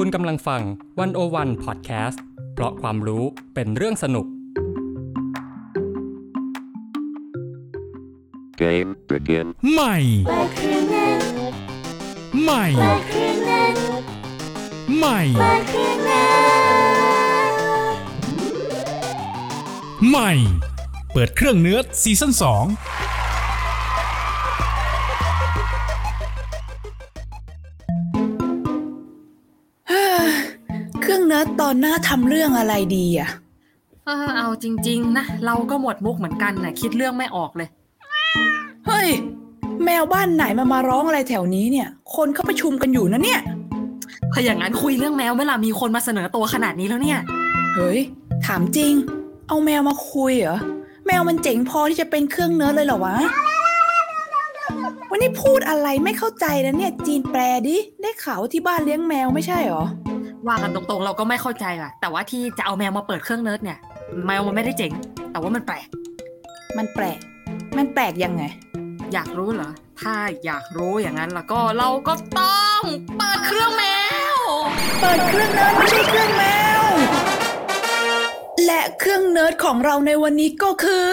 คุณกำลังฟังวันโอวันพอดแคสต์เพราะความรู้เป็นเรื่องสนุก Game begin. ใหม่ ใหม่ ใหม่ ใหม่ เปิดเครื่องเนื้อซีซั่น2 เนิร์ดตอนหน้าทำเรื่องอะไรดีอะเออเอาจริง ๆ นะ เราก็หมดมุกเหมือนกันนะคิดเรื่องไม่ออกเลย เฮ้ย แมวบ้านไหนมามาร้องอะไรแถวนี้เนี่ย คนเขาประชุมกันอยู่นะเนี่ยถ้าอย่างนั้นคุยเรื่องแมวเมื่อไหร่มีคนมาเสนอตัวขนาดนี้แล้วเนี่ย เฮ้ย ถามจริง เอาแมวมาคุยเหรอ แมวมันเจ๋งพอที่จะเป็นเครื่องเนิร์ดเลยเหรอวะ วันนี้พูดอะไรไม่เข้าใจนะเนี่ย จีนแปลดิ ได้ข่าวว่าที่บ้านเลี้ยงแมวไม่ใช่เหรอ ว่ากันตรงๆ เราก็ไม่เข้าใจอะแต่ว่าที่จะเอาแมวมาเปิดเครื่องเนิร์ดเนี่ยแมวมันไม่ได้เจ๋ง แต่ว่ามันแปลก มันแปลก มันแปลกยังไง อยากรู้เหรอ ถ้าอยากรู้อย่างนั้นแล้วก็เราก็ต้องเปิดเครื่องแมว เปิดเครื่องเนิร์ดไม่ใช่เครื่องแมว และเครื่องเนิร์ดของเราในวันนี้ก็คือ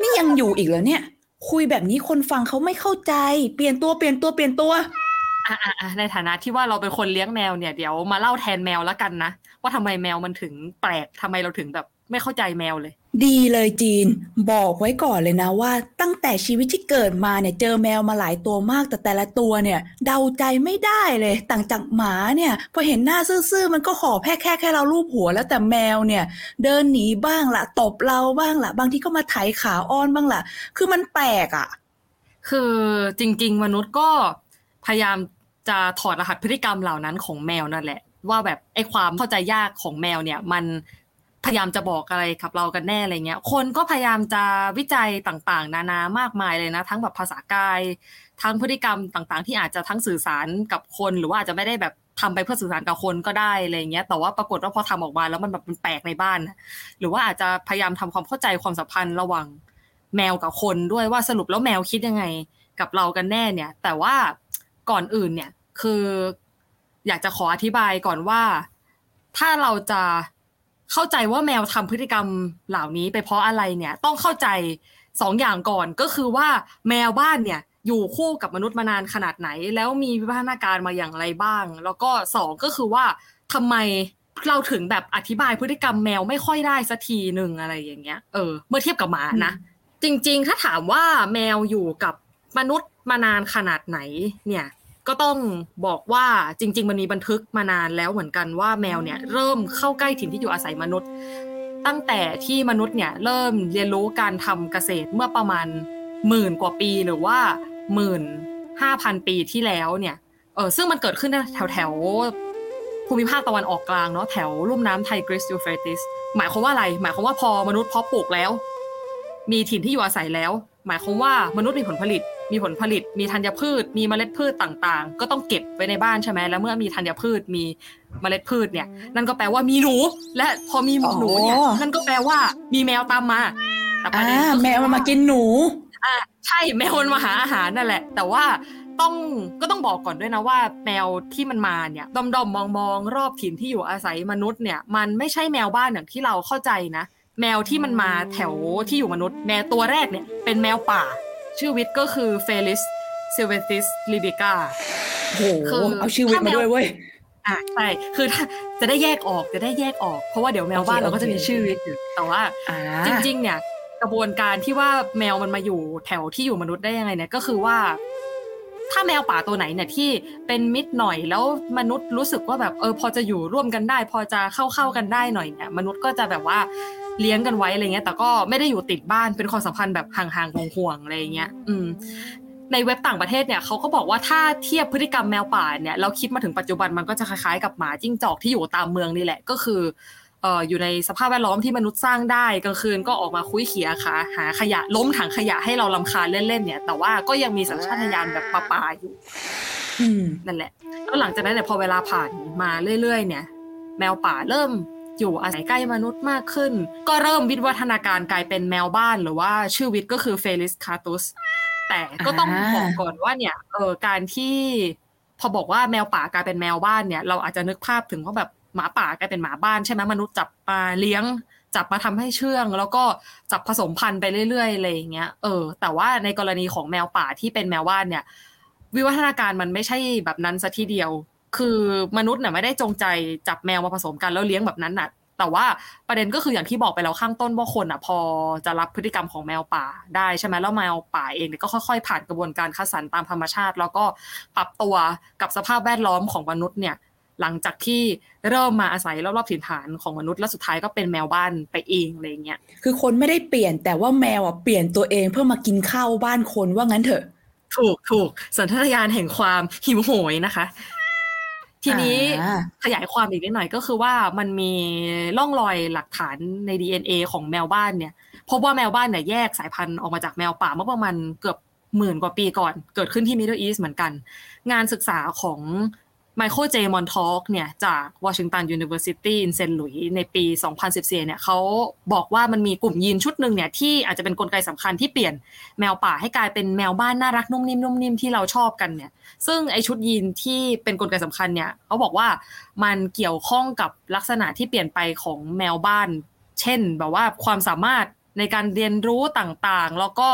นี่ยังอยู่อีกเหรอเนี่ย คุยแบบนี้คนฟังเขาไม่เข้าใจ เปลี่ยนตัวเปลี่ยนตัวเปลี่ยนตัว อะอะอะในฐานะที่ว่าเราเป็นคนเลี้ยงแมวเนี่ยเดี๋ยวมาเล่าแทนแมวแล้วกันนะ ว่าทำไมแมวมันถึงแปลกทำไมเราถึงแบบไม่เข้าใจแมวเลย ดีเลยจีน บอกไว้ก่อนเลยนะว่า ตั้งแต่ชีวิตที่เกิดมาเนี่ยเจอแมวมาหลายตัวมาก แต่แต่ละตัวเนี่ย เดาใจไม่ได้เลย ต่างจากหมาเนี่ยพอเห็นหน้าซื่อๆมันก็ขอแค่แค่แค่เราลูบหัว แล้วแต่แมวเนี่ย เดินหนีบ้างละตบเราบ้างละบางทีก็มาไถขาอ้อนบ้างละคือมันแปลกอะ่ะ คือจริง ๆ มนุษย์ก็พยายาม จะถอดรหัสพฤติกรรมเหล่านั้นของแมวนั่นแหละ ว่าแบบไอ้ความเข้าใจยากของแมวเนี่ยมันพยายามจะบอกอะไรกับเรากันแน่อะไรเงี้ย คนก็พยายามจะวิจัยต่างๆ นานามากมายเลยนะ ทั้งแบบภาษากาย ทั้งพฤติกรรมต่างๆ ที่อาจจะทั้งสื่อสารกับคนหรือว่าอาจจะไม่ได้แบบทำไปเพื่อสื่อสารกับคนก็ได้อะไรเงี้ย แต่ว่าปรากฏว่าพอทำออกมาแล้วมันแบบมันแปลกในบ้าน หรือว่าอาจจะพยายามทำความเข้าใจความสัมพันธ์ระหว่างแมวกับคนด้วยว่าสรุปแล้วแมวคิดยังไง กับเรากันแน่เนี่ย แต่ว่า ก่อนอื่นเนี่ย คืออยากจะขออธิบายก่อนว่า ถ้าเราจะเข้าใจว่าแมวทำพฤติกรรมเหล่านี้ไปเพราะอะไรเนี่ย ต้องเข้าใจสองอย่างก่อนก็คือว่าแมวบ้านเนี่ยอยู่คู่กับมนุษย์มานานขนาดไหน แล้วมีวิวัฒนาการมาอย่างไรบ้าง แล้วก็สองก็คือว่าทำไมเราถึงแบบอธิบายพฤติกรรมแมวไม่ค่อยได้สักทีหนึ่งอะไรอย่างเงี้ยเออเมื่อเทียบกับหมานะจริง ๆ ถ้าถามว่าแมวอยู่กับมนุษย์มานานขนาดไหน เนี่ย ก็ต้องบอกว่าจริง ๆ มันมีบันทึกมานานแล้วเหมือนกันว่าแมวเนี่ยเริ่มเข้าใกล้ถิ่นที่อยู่อาศัยมนุษย์ ตั้งแต่ที่มนุษย์เนี่ยเริ่มเรียนรู้การทำเกษตรเมื่อประมาณหมื่นกว่าปีหรือว่าหมื่นห้าพันปีที่แล้วเนี่ยเออซึ่งมันเกิดขึ้นแถวแถวๆภูมิภาคตะวันออกกลางเนาะแถวลุ่มน้ำไทกริสยูเฟรติสหมายความว่าอะไร หมายความว่าพอมนุษย์เพาะปลูกแล้ว มีถิ่นที่อยู่อาศัยแล้ว หมายความว่ามนุษย์มีผลผลิต มีผลผลิต มีธัญพืช มีเมล็ดพืชต่างๆ ก็ต้องเก็บไว้ในบ้านใช่ไหมแล้วเมื่อมีธัญพืช มีเมล็ดพืชเนี่ย นั่นก็แปลว่ามีหนู และพอมีหนูเนี่ยอ๋อนั่นก็แปลว่ามีแมวตามมาแต่ประอ่าเด็นก็คือแมวมันมากินหนู อ่าใช่แมวมันมาหาอาหารนั่นแหละ แต่ว่าต้องก็ต้องบอกก่อนด้วยนะว่าแมวที่มันมาเนี่ยดอมดอมมองมองๆรอบถิ่นที่อยู่อาศัยมนุษย์เนี่ย มันไม่ใช่แมวบ้านอย่างที่เราเข้าใจนะ แมวที่มันมาแถวที่อยู่มนุษย์ แมวตัวแรกเนี่ยเป็นแมวป่า ชื่อวิทย์ก็คือ Felis silvestris lybicaโหคือเอาชีวิตมาด้วยเว้ยอะใช่คือถ้าจะได้แยกออกจะได้แยกออก เพราะว่าเดี๋ยวแมวบ้านโอเคเราก็จะมีโอเคชื่อวิทย์อยู่แต่ว่าอ่าจริง ๆ เนี่ยกระบวนการที่ว่าแมวมันมาอยู่แถวที่อยู่มนุษย์ได้ยังไงเนี่ยก็คือว่า ถ้าแมวป่าตัวไหนเนี่ยที่เป็นมิตรหน่อยแล้วมนุษย์รู้สึกว่าแบบเออพอจะอยู่ร่วมกันได้ พอจะเข้าเข้าๆกันได้หน่อยเนี่ยมนุษย์ก็จะแบบว่าเลี้ยงกันไว้อะไรเงี้ย แต่ก็ไม่ได้อยู่ติดบ้านเป็นความสัมพันธ์แบบห่างๆห่วงๆอะไรเงี้ย อืมในเว็บต่างประเทศเนี่ยเขาก็บอกว่าถ้าเทียบพฤติกรรมแมวป่าเนี่ยเราคิดมาถึงปัจจุบันมันก็จะคล้ายๆกับหมาจิ้งจอกที่อยู่ตามเมืองนี่แหละ ก็คือ เอ่ออยู่ในสภาพแวดล้อมที่มนุษย์สร้างได้กลางคืนก็ออกมาคุยเขียขาหาขยะล้มถังขยะให้เราลำคาญเล่นๆเนี่ย แต่ว่าก็ยังมีสัญชาตญาณแบบป่าๆอยู่อืมนั่นแหละแล้วหลังจากนั้นเนี่ยพอเวลาผ่านมาเรื่อย ๆ เนี่ย แมวป่าเริ่มอยู่อาศัยใกล้มนุษย์มากขึ้น ก็เริ่มวิวัฒนาการกลายเป็นแมวบ้านหรือว่าชื่อวิทย์ก็คือเฟลิสคาตุสแต่ก็ต้องอ่าบอกก่อนว่าเนี่ยเออการที่พอบอกว่าแมวป่ากลายเป็นแมวบ้านเนี่ย เราอาจจะนึกภาพถึงว่าแบบ หมาป่ากลายเป็นหมาบ้านใช่ไหมมนุษย์จับมาเลี้ยง จับมาทำให้เชื่อง แล้วก็จับผสมพันธุ์ไปเรื่อยๆอะไรอย่างเงี้ยเออ แต่ว่าในกรณีของแมวป่าที่เป็นแมวบ้านเนี่ย วิวัฒนาการมันไม่ใช่แบบนั้นซะทีเดียว คือมนุษย์เนี่ยไม่ได้จงใจจับแมวมาผสมกันแล้วเลี้ยงแบบนั้นน่ะแต่ว่าประเด็นก็คืออย่างที่บอกไปแล้วข้างต้นว่าคนอะพอจะรับพฤติกรรมของแมวป่าได้ใช่ไหมแล้วแมวป่าเองเนี่ยก็ค่อยๆ ผ่านกระบวนการคัดสรรตามธรรมชาติ แล้วก็ปรับตัวกับสภาพแวดล้อมของมนุษย์เนี่ย หลังจากที่เริ่มมาอาศัยรอบๆถิ่นฐานของมนุษย์แล้วสุดท้ายก็เป็นแมวบ้านไปเองอะไรเงี้ยคือคนไม่ได้เปลี่ยนแต่ว่าแมวอะเปลี่ยนตัวเองเพื่อมากินข้าวบ้านคนว่างั้นเถอะ ถูกถูกสัญชาตญาณแห่งความหิวโหยนะคะ ทีนี้อ่าขยายความอีกนิดหน่อยก็คือว่ามันมีร่องรอยหลักฐานใน DNA ของแมวบ้านเนี่ยพบว่าแมวบ้านเนี่ยแยกสายพันธุ์ออกมาจากแมวป่าเมื่อประมาณเกือบหมื่นกว่าปีก่อนเกิดขึ้นที่ Middle East เหมือนกัน งานศึกษาของ ไมเคิลเจมอนทอกเนี่ยจาก Washington University in St. Louis ในปี 2014เนี่ยเขาบอกว่ามันมีกลุ่มยีนชุดหนึ่งเนี่ยที่อาจจะเป็นนกลไกสำคัญที่เปลี่ยนแมวป่าให้กลายเป็นแมวบ้านน่ารักนุ่มนิ่มนุ่มนิ่มที่เราชอบกันเนี่ยซึ่งไอชุดยีนที่เป็นกลไกสำคัญเนี่ยเขาบอกว่ามันเกี่ยวข้องกับลักษณะที่เปลี่ยนไปของแมวบ้าน เช่นแบบว่าความสามารถในการเรียนรู้ต่างๆ แล้วก็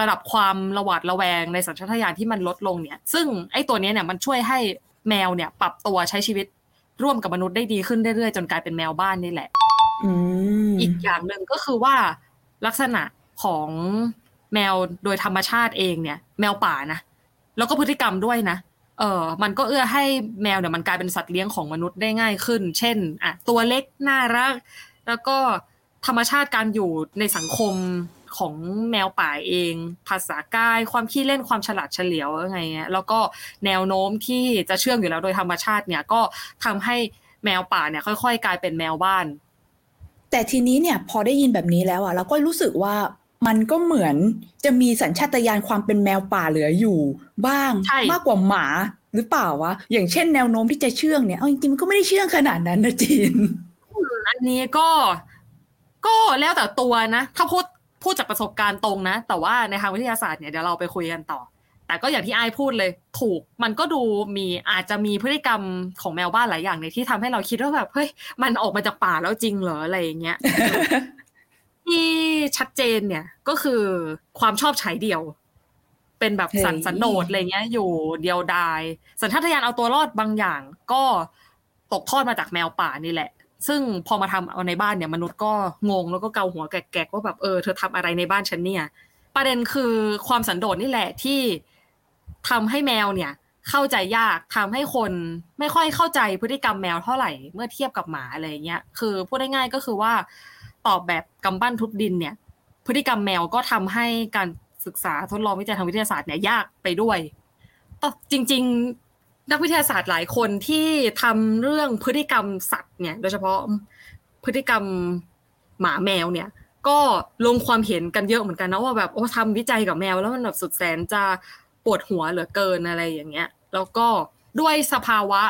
ระดับความระหวาดระแวงในสัญชาตญาณที่มันลดลงเนี่ย ซึ่งไอ้ตัวเนี้ยเนี่ยมันช่วยให้แมวเนี่ย ปรับตัวใช้ชีวิตร่วมกับมนุษย์ได้ดีขึ้นเรื่อยๆจนกลายเป็นแมวบ้านนี่แหละอืมอีกอย่างหนึ่งก็คือว่าลักษณะของแมวโดยธรรมชาติเองเนี่ย แมวป่านะแล้วก็พฤติกรรมด้วยนะเออมันก็เอื้อให้แมวเนี่ยมันกลายเป็นสัตว์เลี้ยงของมนุษย์ได้ง่ายขึ้น เช่นอะตัวเล็กน่ารัก แล้วก็ธรรมชาติการอยู่ในสังคม ของแมวป่าเอง ภาษากายความขี้เล่นความฉลาดเฉลียวอะไรเงี้ยแล้วก็แนวโน้มที่จะเชื่องอยู่แล้วโดยธรรมชาติเนี่ยก็ทำให้แมวป่าเนี่ยค่อย ๆ กลายเป็นแมวบ้าน แต่ทีนี้เนี่ยพอได้ยินแบบนี้แล้วอะเราก็รู้สึกว่ามันก็เหมือนจะมีสัญชาตญาณความเป็นแมวป่าเหลืออยู่ บ้างใช่มากกว่าหมาหรือเปล่าวะอย่างเช่นแนวโน้มที่จะเชื่องเนี่ยเอาจริงๆมันก็ไม่ได้เชื่องขนาดนั้นนะจีนอันนี้ก็ก็แล้วแต่ตัวนะ ถ้าพูด พูดจากประสบการณ์ตรงนะ แต่ว่าในทางวิทยาศาสตร์เนี่ยเดี๋ยวเราไปคุยกันต่อ แต่ก็อย่างที่ไอ้ายพูดเลย ถูกมันก็ดูมีอาจจะมีพฤติกรรมของแมวบ้านหลายอย่างในที่ทำให้เราคิดว่าแบบเฮ้ยมันออกมาจากป่าแล้วจริงเหรออะไรอย่างเงี้ยที่ชัดเจนเนี่ยก็คือความชอบใช้เดียว เป็นแบบสันเฮ้ยสันโดษอะไรเงี้ย อยู่เดียวดาย สัญชาตญาณเอาตัวรอดบางอย่าง ก็ตกทอดมาจากแมวป่านี่แหละ ซึ่งพอมาทำเอาในบ้านเนี่ยมนุษย์ก็งงแล้วก็เกาหัวแกกๆว่าแบบเออเธอทำอะไรในบ้านฉันเนี่ย ประเด็นคือความสันโดษนี่แหละที่ทำให้แมวเนี่ย เข้าใจยากทำให้คนไม่ค่อยเข้าใจพฤติกรรมแมวเท่าไหร่เมื่อเทียบกับหมาอะไรเงี้ยคือพูดได้ง่ายก็คือว่าตอบแบบกำปั้นทุบดินเนี่ย พฤติกรรมแมวก็ทำให้การศึกษาทดลองวิจัยทางวิทยาศาสตร์เนี่ยยากไปด้วยจริง ๆ นักวิทยาศาสตร์หลายคนที่ทำเรื่องพฤติกรรมสัตว์เนี่ย โดยเฉพาะพฤติกรรมหมาแมวเนี่ย ก็ลงความเห็นกันเยอะเหมือนกันนะว่าแบบโอ้ทำวิจัยกับแมวแล้วมันแบบสุดแสนจะปวดหัวเหลือเกินอะไรอย่างเงี้ย แล้วก็ด้วยสภาวะ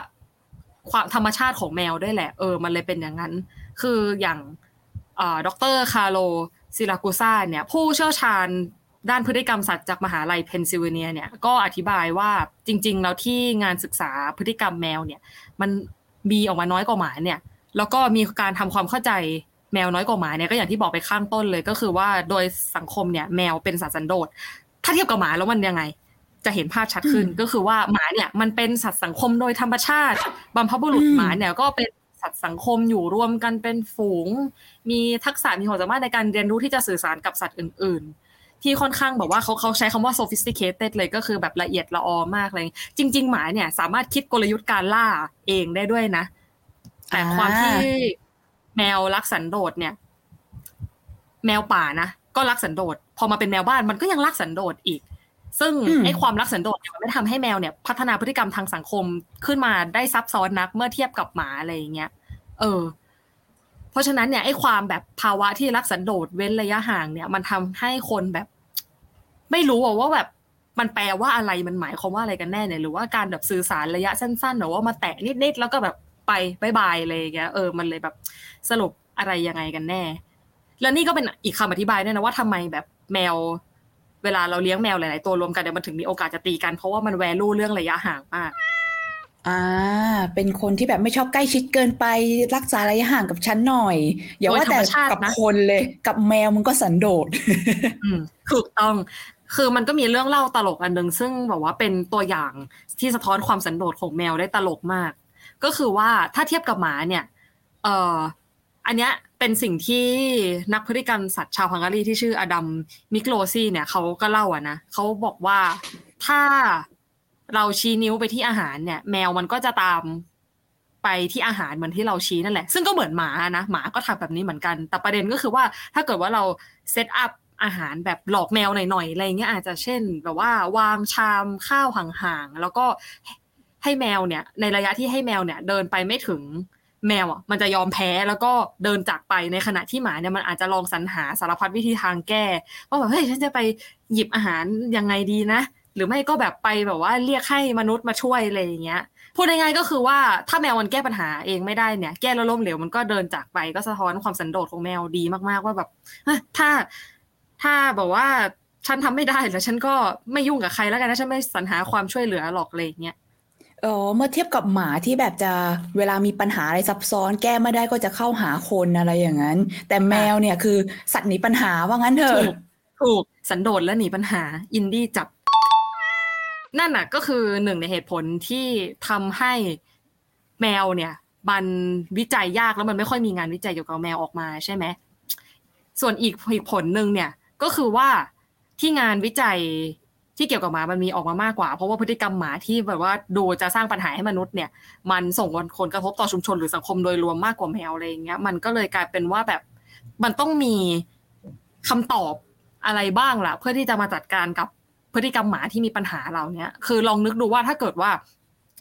ความธรรมชาติของแมวด้วยแหละ เออ มันเลยเป็นอย่างนั้น คืออย่างดรคาร์โลซิลากูซ่าเนี่ย ผู้เชี่ยวชาญ ด้านพฤติกรรมสัตว์จากมหาลัยเพนซิลเวเนียเนี่ยก็อธิบายว่าจริง ๆ แล้วที่งานศึกษาพฤติกรรมแมวเนี่ยมันมีออกมาน้อยกว่าหมาเนี่ยแล้วก็มีการทำความเข้าใจแมวน้อยกว่าหมาเนี่ยก็อย่างที่บอกไปข้างต้นเลยก็คือว่าโดยสังคมเนี่ยแมวเป็นสัตว์สันโดษถ้าเทียบกับหมาแล้วมันยังไง จะเห็นภาพชัดขึ้นอืมก็คือว่าหมาเนี่ยมันเป็นสัตว์สังคมโดยธรรมชาติบรรพบุรุษอืมหมาเนี่ยก็เป็นสัตว์สังคมอยู่รวมกันเป็นฝูง มีทักษะมีความสามารถในการเรียนรู้ที่จะสื่อสารกับสัตว์อื่น ๆ ที่ค่อนข้างแบบว่าเขาเขาใช้คำว่า sophisticated เลยก็คือแบบละเอียดละออมากเลย จริง ๆ หมาเนี่ยสามารถคิดกลยุทธ์การล่าเองได้ด้วยนะ แต่ความที่แมวรักสันโดษเนี่ย แมวป่านะก็รักสันโดษพอมาเป็นแมวบ้านมันก็ยังรักสันโดษอีก ซึ่งอืมไอ้ความรักสันโดษเนี่ยมันไม่ได้ทำให้แมวเนี่ย พัฒนาพฤติกรรมทางสังคมขึ้นมาได้ซับซ้อนนักเมื่อเทียบกับหมาอะไรอย่างเงี้ย เออ เพราะฉะนั้นเนี่ยไอ้ความแบบภาวะที่รักสันโดษเว้นระยะห่างเนี่ย มันทำให้คนแบบ ไม่รู้อะว่าแบบมันแปลว่าอะไรมันหมายความว่าอะไรกันแน่เนี่ยหรือว่าการแบบสื่อสารระยะสั้นๆหรือว่ามาแตะนิดๆแล้วก็แบบไปบายบายอะไรอย่างเงี้ยเออมันเลยแบบสรุปอะไรยังไงกันแน่ แล้วนี่ก็เป็นอีกคำอธิบายด้วยนะว่าทำไมแบบแมว เวลาเราเลี้ยงแมวหลายๆตัวรวมกันเนี่ยมันถึงมีโอกาสจะตีกันเพราะว่ามันแวลูเรื่องระยะห่างมากอ่า เป็นคนที่แบบไม่ชอบใกล้ชิดเกินไปรักษาระยะห่างกับฉันหน่อย อย่าว่าแต่โดยธรรมชาติกับนะคนเลย กับแมวมันก็สันโดษอืมถูกต้อง คือมันก็มีเรื่องเล่าตลกอันหนึ่งซึ่งแบบว่าเป็นตัวอย่างที่สะท้อนความสันโดษของแมวได้ตลกมาก ก็คือว่าถ้าเทียบกับหมาเนี่ยเอ่ออันเนี้ยเป็นสิ่งที่นักพฤติกรรมสัตว์ชาวฮังการีที่ชื่ออดัมมิกโลซี่เนี่ยเขาก็เล่าอะนะเขาบอกว่าถ้าเราชี้นิ้วไปที่อาหารเนี่ย แมวมันก็จะตามไปที่อาหารเหมือนที่เราชี้นั่นแหละ ซึ่งก็เหมือนหมานะหมาก็ทำแบบนี้เหมือนกัน แต่ประเด็นก็คือว่าถ้าเกิดว่าเราเซตอัพ อาหารแบบหลอกแมวหน่อยๆอะไรเงี้ยอาจจะเช่น แบบว่าวางชามข้าวห่างๆแล้วก็ให้แมวเนี่ย ในระยะที่ให้แมวเนี่ย เดินไปไม่ถึงแมวอะมันจะยอมแพ้แล้วก็เดินจากไปในขณะที่หมาเนี่ยมันอาจจะลองสรรหาสารพัดวิธีทางแก้ว่าแบบเฮ้ยฉันจะไปหยิบอาหารยังไงดีนะ หรือไม่ก็แบบไปแบบว่าเรียกให้มนุษย์มาช่วยอะไรอย่างเงี้ยพูดง่ายๆก็คือว่าถ้าแมวมันแก้ปัญหาเองไม่ได้เนี่ย แก้แล้วล้มเหลวมันก็เดินจากไปก็สะท้อนความสันโดษของแมวดีมากๆว่าแบบถ้า ถ้าบอกว่าฉันทำไม่ได้แล้วฉันก็ไม่ยุ่งกับใครแล้วกันนะฉันไม่สรรหาความช่วยเหลือหรอกอะไรอย่างเงี้ยอ๋อเมื่อเทียบกับหมาที่แบบจะเวลามีปัญหาอะไรซับซ้อน แก้ไม่ได้ก็จะเข้าหาคนอะไรอย่างนั้น แต่แมวเนี่ยคือสัตว์หนีปัญหาว่างั้นเถอะถูกถูกสันโดษและหนีปัญหา อินดี้จับ นั่นน่ะ ก็คือหนึ่งในเหตุผลที่ทำให้แมวเนี่ย มันวิจัยยากแล้วมันไม่ค่อยมีงานวิจัยเกี่ยวกับแมวออกมาใช่ไหมส่วนอีกอีกผลหนึ่งเนี่ย ก็คือว่าที่งานวิจัยที่เกี่ยวกับหมามันมีออกมามากกว่า เพราะว่าพฤติกรรมหมาที่แบบว่าดูจะสร้างปัญหาให้มนุษย์เนี่ย มันส่งผลกระทบต่อชุมชนหรือสังคมโดยรวมมากกว่าแมวอะไรอย่างเงี้ย มันก็เลยกลายเป็นว่าแบบมันต้องมีคำตอบอะไรบ้างล่ะ เพื่อที่จะมาจัดการกับพฤติกรรมหมาที่มีปัญหาเราเนี่ยคือลองนึกดูว่าถ้าเกิดว่า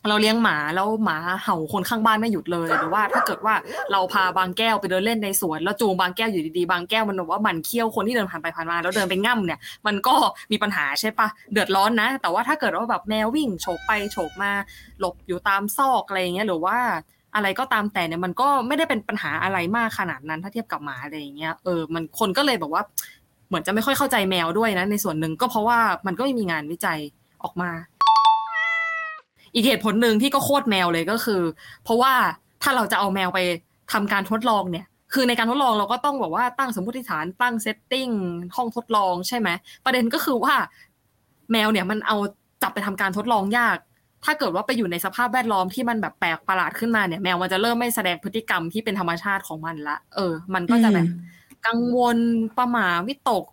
เราเลี้ยงหมาแล้วหมาเห่าคนข้างบ้านไม่หยุดเลยหรือว่า ถ้าเกิดว่าเราพาบางแก้วไปเดินเล่นในสวนแล้วจูงบางแก้วอยู่ดีๆบางแก้วมันแบบว่ามันเคี้ยวคนที่เดินผ่านไปผ่านมาแล้วเดินไปง่ำเนี่ยมันก็มีปัญหาใช่ปะเดือดร้อนนะ แต่ว่าถ้าเกิดว่าแบบแมววิ่งโฉบไปโฉบมาหลบอยู่ตามซอกอะไรอย่างเงี้ยหรือว่าอะไรก็ตามแต่เนี่ยมันก็ไม่ได้เป็นปัญหาอะไรมากขนาดนั้นถ้าเทียบกับหมาอะไรอย่างเงี้ยเออมันคนก็เลยแบบว่า เหมือนจะไม่ค่อยเข้าใจแมวด้วยนะในส่วนหนึ่งก็เพราะว่ามันก็ไม่มีงานวิจัยออกมา อีกเหตุผลหนึ่งที่ก็โคตรแมวเลยก็คือ เพราะว่าถ้าเราจะเอาแมวไปทำการทดลองเนี่ย คือในการทดลองเราก็ต้องบอกว่าตั้งสมมติฐานตั้ง settingห้องทดลองใช่ไหมประเด็นก็คือว่า แมวเนี่ยมันเอาจับไปทำการทดลองยาก ถ้าเกิดว่าไปอยู่ในสภาพแวดล้อมที่มันแบบแปลกประหลาดขึ้นมาเนี่ย แมวมันจะเริ่มไม่แสดงพฤติกรรมที่เป็นธรรมชาติของมันละ เออ มันก็จะแบบกังวลประหม่าวิตก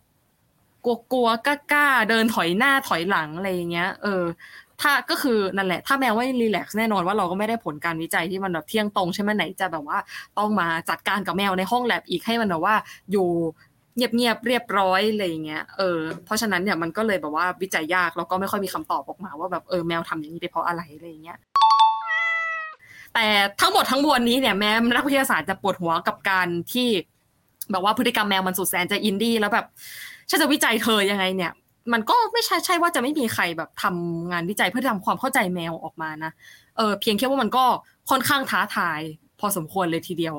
กลัวกลัวกล้าๆเดินถอยหน้าถอยหลังอะไรอย่างเงี้ย เออ ถ้าก็คือนั่นแหละ ถ้าแมวไม่รีแลกซ์แน่นอนว่าเราก็ไม่ได้ผลการวิจัยที่มันแบบเที่ยงตรงใช่ไหมไหนจะแบบว่าต้องมาจัดการกับแมวในห้องแลบอีกให้มันแบบว่าอยู่เงียบๆเรียบร้อยอะไรอย่างเงี้ย เออ เพราะฉะนั้นเนี่ยมันก็เลยแบบว่าวิจัยยากแล้วก็ไม่ค่อยมีคำตอบออกมาว่าแบบเออแมวทำอย่างนี้ไปเพราะอะไรอะไรอย่างเงี้ย แต่ทั้งหมดทั้งมวลนี้เนี่ยแม้นักวิทยาศาสตร์จะปวดหัวกับการที่แบบว่าพฤติกรรมแมวมันสุดแสนจะอินดี้แล้วแบบฉันจะวิจัยเธอยังไงเนี่ย มันก็ไม่ใช่ใช่ว่าจะไม่มีใครแบบทำงานวิจัยเพื่อทำความเข้าใจแมวออกมานะเออเพียงแค่ว่ามันก็ค่อนข้างท้าทาย พอสมควรเลยทีเดียว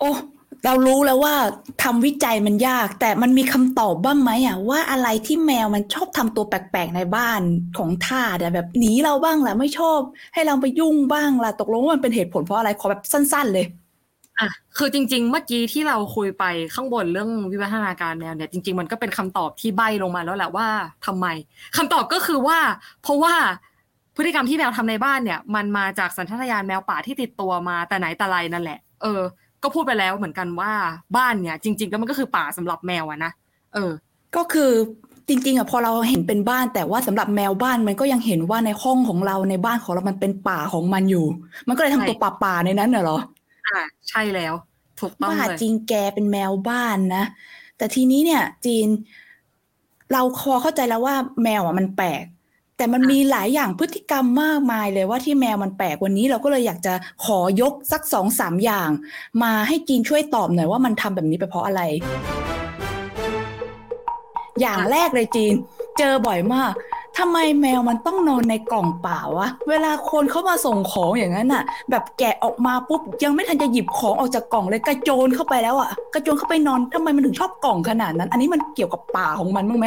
โอ้เรารู้แล้วว่าทำวิจัยมันยาก แต่มันมีคำตอบบ้างไหมอะว่าอะไรที่แมวมันชอบทำตัวแปลกๆในบ้านของท่าสอะแบบหนีเราบ้างล่ะไม่ชอบ ให้เราไปยุ่งบ้างล่ะตกลงว่ามันเป็นเหตุผลเพราะอะไรขอแบบสั้น ๆ เลย อะ คือจริง ๆ เมื่อกี้ที่เราคุยไปข้างบนเรื่องวิวัฒนาการแมวเนี่ยจริง ๆ มันก็เป็นคำตอบที่ใบ้ลงมาแล้วแหละว่าทำไมคำตอบก็คือว่า เพราะว่าพฤติกรรมที่แมวทำในบ้านเนี่ย มันมาจากสัญชาตญาณแมวป่าที่ติดตัวมาแต่ไหนแต่ไรนั่นแหละ เออ ก็พูดไปแล้วเหมือนกันว่าบ้านเนี่ย จริงๆแล้วมันก็คือป่าสำหรับแมวอะนะเออ ก็คือจริงๆอะพอเราเห็นเป็นบ้าน แต่ว่าสำหรับแมวบ้านมันก็ยังเห็นว่าในห้องของเราในบ้านของเรามันเป็นป่าของมันอยู่ มันก็เลยทำใช่ตัวป่าๆในนั้นน่ะเหรอ อ่าใช่แล้ว ถูกต้องว่าเลยจริงแกเป็นแมวบ้านนะ แต่ทีนี้เนี่ย จีน เราพอเข้าใจแล้วว่าแมวอะมันแปลก แต่มันมีหลายอย่างพฤติกรรมมากมายเลยว่าที่แมวมันแปลกวันนี้เราก็เลยอยากจะขอยกสักสองสามอย่าง มาให้จีนช่วยตอบหน่อยว่ามันทำแบบนี้ไปเพราะอะไร อย่างแรกเลยจีน เจอบ่อยมาก ทำไมแมวมันต้องนอนในกล่องเปล่าวะ เวลาคนเขามาส่งของอย่างนั้นน่ะ แบบแกะออกมาปุ๊บยังไม่ทันจะหยิบของออกจากกล่องเลยกระโจนเข้าไปแล้วอะกระโจนเข้าไปนอนทำไมมันถึงชอบกล่องขนาดนั้น อันนี้มันเกี่ยวกับป่าของมันบ้างไหม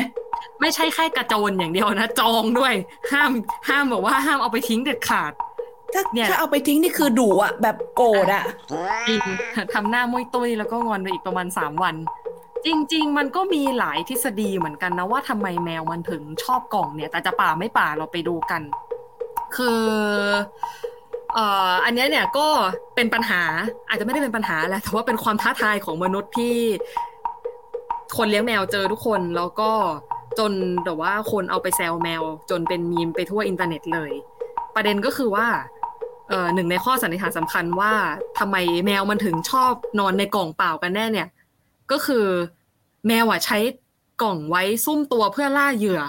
ไม่ใช่แค่กระโจนอย่างเดียวนะ จองด้วย ห้ามห้ามบอกว่าห้ามเอาไปทิ้งเด็ดขาดถ้าเนี่ยถ้าเอาไปทิ้งนี่คือดุอะแบบโกรธอะจริงทำหน้ามุ้ยตุ้ยแล้วก็งอนไปอีกประมาณสามวัน จริง ๆ มันก็มีหลายทฤษฎีเหมือนกันนะว่าทำไมแมวมันถึงชอบกล่องเนี่ย แต่จะป่าไม่ป่าเราไปดูกัน คืออันนี้เนี่ยก็เป็นปัญหาอาจจะไม่ได้เป็นปัญหาแหละแต่ว่าเป็นความท้าทายของมนุษย์ที่ คนเลี้ยงแมวเจอทุกคนแล้วก็จนแต่ว่าคนเอาไปแซวแมว จนเป็นมีมไปทั่วอินเทอร์เน็ตเลย ประเด็นก็คือว่าหนึ่งในข้อสันนิษฐานสำคัญว่าทำไมแมวมันถึงชอบนอนในกล่องเปล่ากันแน่เนี่ย ก็คือแมวอะใช้กล่องไว้ซุ่มตัวเพื่อล่าเหยื่อ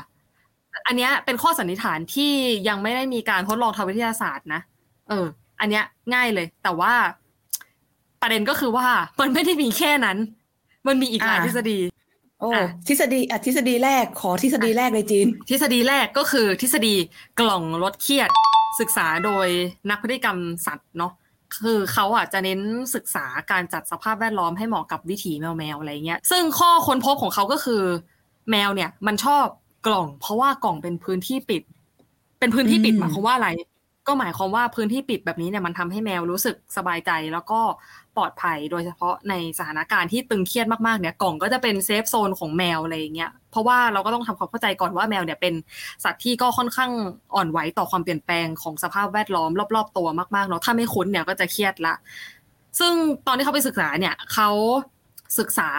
อันเนี้ยเป็นข้อสันนิษฐานที่ยังไม่ได้มีการทดลองทางวิทยาศาสตร์นะ เออ อันเนี้ยง่ายเลย แต่ว่าประเด็นก็คือว่ามันไม่ได้มีแค่นั้น มันมีอีกหลายทฤษฎีโอ้อะทฤษฎีอะทฤษฎีแรกขอทฤษฎีแรกเลยจีน ทฤษฎีแรกก็คือทฤษฎีกล่องลดเครียด ศึกษาโดยนักพฤติกรรมสัตว์เนาะ คือเขาอะจะเน้นศึกษาการจัดสภาพแวดล้อมให้เหมาะกับวิถีแมวแมวๆอะไรเงี้ย ซึ่งข้อค้นพบของเขาก็คือ แมวเนี่ย มันชอบกล่อง เพราะว่ากล่องเป็นพื้นที่ปิด เป็นพื้นที่ปิดอืมหมายความว่าอะไร ก็หมายความว่าพื้นที่ปิดแบบนี้เนี่ยมันทำให้แมวรู้สึกสบายใจแล้วก็ปลอดภัย โดยเฉพาะในสถานการณ์ที่ตึงเครียดมากๆเนี่ยกล่องก็จะเป็นเซฟโซนของแมวอะไรอย่างเงี้ย เพราะว่าเราก็ต้องทำความเข้าใจก่อนว่าแมวเนี่ยเป็นสัตว์ที่ก็ค่อนข้างอ่อนไหวต่อความเปลี่ยนแปลงของสภาพแวดล้อมรอบๆตัวมากๆเนาะถ้าไม่คุ้นเนี่ยก็จะเครียดละ ซึ่งตอนที่เขาไปศึกษาเนี่ยเขาศึกษา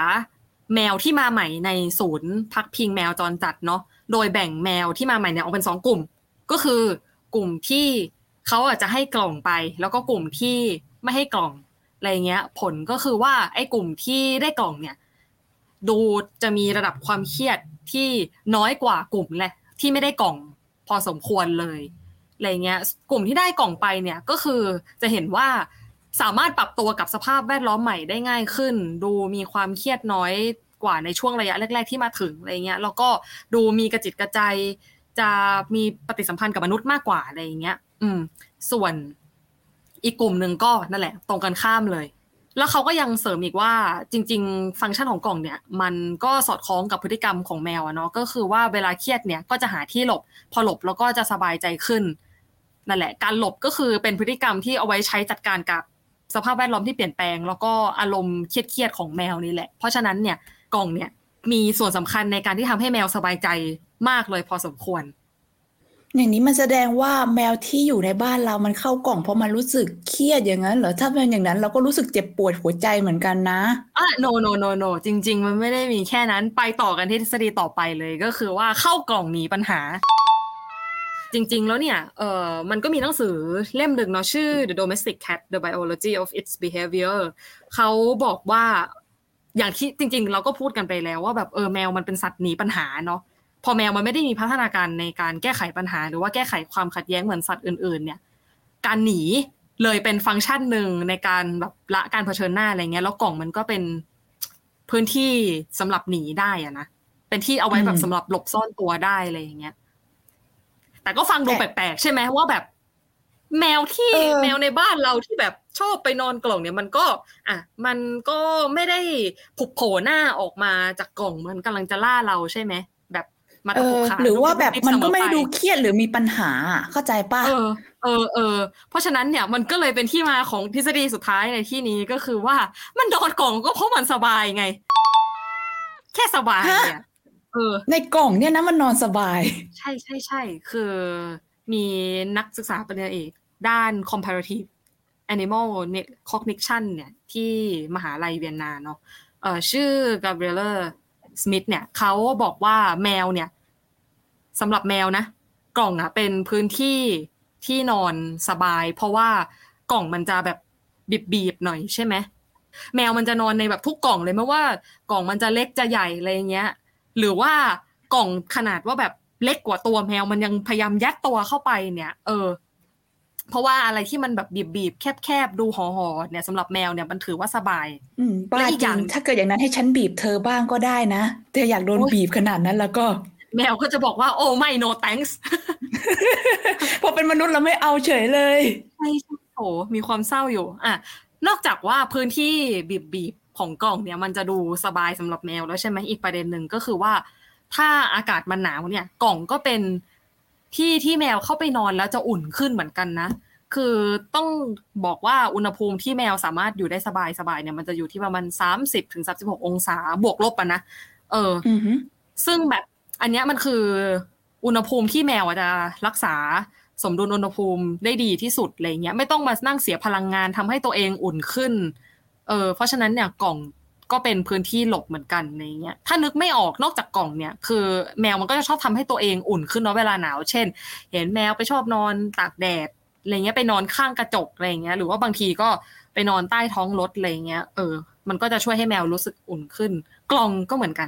แมวที่มาใหม่ในศูนย์พักพิงแมวจรจัดเนาะโดยแบ่งแมวที่มาใหม่เนี่ยออกเป็นสองกลุ่ม ก็คือกลุ่มที่เขาอาจจะให้กล่องไป แล้วก็กลุ่มที่ไม่ให้กล่องอะไรเงี้ย ผลก็คือว่าไอ้กลุ่มที่ได้กล่องเนี่ย ดูจะมีระดับความเครียดที่น้อยกว่ากลุ่มแหละที่ไม่ได้กล่องพอสมควรเลยอะไรเงี้ย กลุ่มที่ได้กล่องไปเนี่ยก็คือจะเห็นว่าสามารถปรับตัวกับสภาพแวดล้อมใหม่ได้ง่ายขึ้น ดูมีความเครียดน้อยกว่าในช่วงระยะแรก ๆที่มาถึงอะไรเงี้ยแล้วก็ดูมีกระจิตกระใจ จะมีปฏิสัมพันธ์กับมนุษย์มากกว่าอะไรเงี้ย อืม ส่วนอีกกลุ่มหนึ่งก็นั่นแหละ ตรงกันข้ามเลย แล้วเขาก็ยังเสริมอีกว่าจริง ๆ ฟังก์ชันของกล่องเนี่ย มันก็สอดคล้องกับพฤติกรรมของแมวอะเนาะก็คือว่าเวลาเครียดเนี่ยก็จะหาที่หลบ พอหลบแล้วก็จะสบายใจขึ้นนั่นแหละ การหลบก็คือเป็นพฤติกรรมที่เอาไว้ใช้จัดการกับสภาพแวดล้อมที่เปลี่ยนแปลง แล้วก็อารมณ์เครียดๆของแมวนี่แหละ เพราะฉะนั้นเนี่ยกล่องเนี่ยมีส่วนสำคัญในการที่ทำให้แมวสบายใจมากเลยพอสมควร อย่างนี้มันแสดงว่าแมวที่อยู่ในบ้านเรามันเข้ากล่องเพราะมันรู้สึกเครียดอย่างนั้นเหรอ ถ้าเป็นอย่างนั้นเราก็รู้สึกเจ็บปวดหัวใจเหมือนกันนะ อะ no no no no จริง ๆ มันไม่ได้มีแค่นั้นไปต่อกันที่ทฤษฎีต่อไปเลยก็คือว่าเข้ากล่องหนีปัญหา จริง ๆ แล้วเนี่ย เออมันก็มีหนังสือเล่มหนึ่งเนาะชื่อ The Domestic Cat: The Biology of Its Behavior เขาบอกว่าอย่างที่จริง ๆ เราก็พูดกันไปแล้วว่าแบบเออแมวมันเป็นสัตว์หนีปัญหาเนาะ พอแมวมันไม่ได้มีพัฒนาการในการแก้ไขปัญหา หรือว่าแก้ไขความขัดแย้งเหมือนสัตว์อื่น ๆ เนี่ย การหนีเลยเป็นฟังก์ชันหนึ่งในการแบบละการเผชิญหน้าอะไรเงี้ย แล้วกล่องมันก็เป็นพื้นที่สำหรับหนีได้อะนะเป็นที่เอาไว้แบบอืมสำหรับหลบซ่อนตัวได้อะไรอย่างเงี้ย แต่ก็ฟังดูแต่แปลกๆใช่ไหมว่าแบบ แมวที่เออแมวในบ้านเราที่แบบชอบไปนอนกล่องเนี่ยมันก็ อะ มันก็ไม่ได้ผุบโผล่หน้าออกมาจากกล่องมันกำลังจะล่าเราใช่ไหมแบบ มาเอตะปอบขาหรือว่าแบบดูมันก็ไม่เสได้อดูปเครียดหรือมีปัญหาอะเข้าใจป่ะเออเออเออเพราะฉะนั้นเนี่ยมันก็เลยเป็นที่มาของทฤษฎีสุดท้ายในที่นี้ก็คือว่ามันนอนกล่องก็เพราะมันสบายไง แค่สบายเนี่ยเออ ในกล่องเนี่ยนะมันนอนสบาย ใช่ใช่ใช่คือมีนักศึกษาปริญญาเอกด้าน comparative animal cognition เนี่ย ที่มหาลัยเวียนนาเนาะเอ่อชื่อ Gabriela Smith เสมิธเนี่ยเขาบอกว่าแมวเนี่ยสำหรับแมวนะ กล่องอะเป็นพื้นที่ที่นอนสบาย เพราะว่ากล่องมันจะแบบบีบๆหน่อยใช่ไหมแมวมันจะนอนในแบบทุกกล่องเลยไม่ว่ากล่องมันจะเล็กจะใหญ่อะไรเงี้ย หรือว่ากล่องขนาดว่าแบบเล็กกว่าตัวแมวมันยังพยายามยัดตัวเข้าไปเนี่ย เออ เพราะว่าอะไรที่มันแบบบีบๆแคบๆดูห่อๆเนี่ยสำหรับแมวเนี่ยมันถือว่าสบาย อืมบ้าและอีกจอริย่างงถ้าเกิดอย่างนั้นให้ฉันบีบเธอบ้างก็ได้นะเธออยากโดนโอ๊ยบีบขนาดนั้นแล้วก็ แมวก็จะบอกว่าโอ้ไม่ no thanks พอเป็นมนุษย์เราไม่เอาเฉยเลยใช่ใช่โหมีความเศร้าอยู่ อะ นอกจากว่าพื้นที่บีบบีบๆของกล่องเนี่ย มันจะดูสบายสำหรับแมวแล้วใช่ไหมอีกประเด็นหนึ่งก็คือว่า ถ้าอากาศมันหนาวเนี่ย กล่องก็เป็น ที่ที่แมวเข้าไปนอนแล้วจะอุ่นขึ้นเหมือนกันนะ คือต้องบอกว่าอุณหภูมิที่แมวสามารถอยู่ได้สบายสบายๆเนี่ยมันจะอยู่ที่ประมาณสามสิบถึงสามสิบหกองศาบวกลบอะนะ เอออือหือซึ่งแบบอันเนี้ยมันคืออุณหภูมิที่แมวอะจะรักษาสมดุลอุณหภูมิได้ดีที่สุดอะไรเงี้ยไม่ต้องมานั่งเสียพลังงานทำให้ตัวเองอุ่นขึ้น เออเพราะฉะนั้นเนี่ยกล่อง ก็เป็นพื้นที่หลบเหมือนกันในเงี้ยถ้านึกไม่ออกนอกจากกล่องเนี่ย คือแมวมันก็จะชอบทำให้ตัวเองอุ่นขึ้นเนาะเวลาหนาว เช่น เห็นแมวไปชอบนอนตากแดดอะไรเงี้ยไปนอนข้างกระจกอะไรเงี้ย หรือว่าบางทีก็ไปนอนใต้ท้องรถอะไรเงี้ยเออ มันก็จะช่วยให้แมวรู้สึกอุ่นขึ้น กล่องก็เหมือนกัน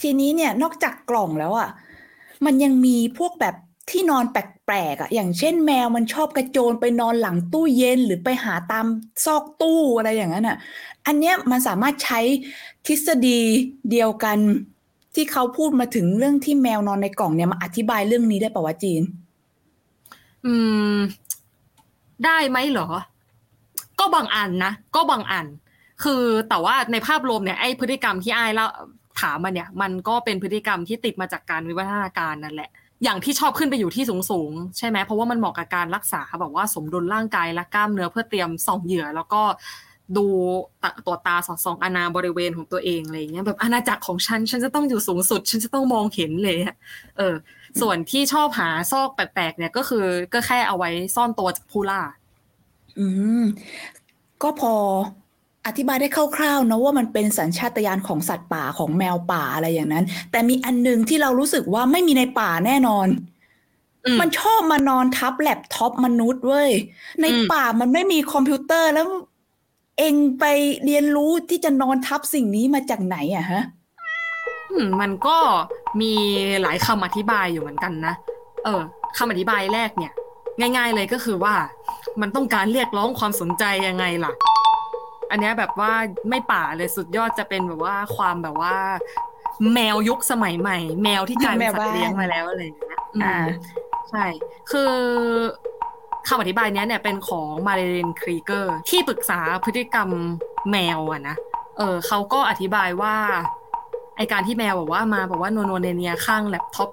ทีนี้เนี่ยนอกจากกล่องแล้วอะมันยังมีพวกแบบ ที่นอนแปลกๆอะ อย่างเช่นแมวมันชอบกระโจนไปนอนหลังตู้เย็นหรือไปหาตามซอกตู้อะไรอย่างนั้นอะ อันเนี้ยมันสามารถใช้ทฤษฎีเดียวกันที่เขาพูดมาถึงเรื่องที่แมวนอนในกล่องเนี่ยมาอธิบายเรื่องนี้ได้ป่าวะจีน อืม ได้ไหมเหรอ ก็บางอันนะก็บางอัน คือแต่ว่าในภาพรวมเนี่ยไอ้พฤติกรรมที่ไอ้แล้วถามมาเนี่ย มันก็เป็นพฤติกรรมที่ติดมาจากการวิวัฒนาการนั่นแหละ อย่างที่ชอบขึ้นไปอยู่ที่สูงๆใช่ไหมเพราะว่ามันเหมาะกับการรักษาแบบว่าสมดุลร่างกายและกล้ามเนื้อเพื่อเตรียมส่องเหยื่อ แล้วก็ดูตะตัวตาสอดส่องอาณาบริเวณของตัวเองอะไรอย่างเงี้ยแบบอาณาจักรของฉัน ฉันจะต้องอยู่สูงสุด ฉันจะต้องมองเห็นเลยอะเออ ส่วนที่ชอบหาซอกแปลกๆเนี่ยก็คือก็แค่เอาไว้ซ่อนตัวจากผู้ล่า อืมก็พอ อธิบายได้คร่าวๆนะว่ามันเป็นสัญชาตญาณของสัตว์ป่าของแมวป่าอะไรอย่างนั้น แต่มีอันหนึงที่เรารู้สึกว่าไม่มีในป่าแน่นอนอืมมันชอบมานอนทับแล็ปท็อปมนุษย์เว้ย ในอืมป่ามันไม่มีคอมพิวเตอร์แล้ว เองไปเรียนรู้ที่จะนอนทับสิ่งนี้มาจากไหนอะฮะอืมมันก็มีหลายคำอธิบายอยู่เหมือนกันนะ เออคำอธิบายแรกเนี่ย ง่าย ๆ เลยก็คือว่า มันต้องการเรียกร้องความสนใจยังไงล่ะ อันเนี้ยแบบว่าไม่ป่าเลยสุดยอดจะเป็นแบบว่าความแบบว่า แมวยุคสมัยใหม่ แมวที่กลายเป็นแมวสัตบ้านว์เลี้ยงมาแล้วอะไรอย่างเงี้ยอืมอ่าใช่ คือคำอธิบายเนี้ยเนี่ยเป็นของมาเรลินครีเกอร์ ที่ปรึกษาพฤติกรรมแมวอะนะ เออเขาก็อธิบายว่าไอการที่แมวแบบว่ามาแบบว่านัวๆเนียๆข้างแล็ปท็อป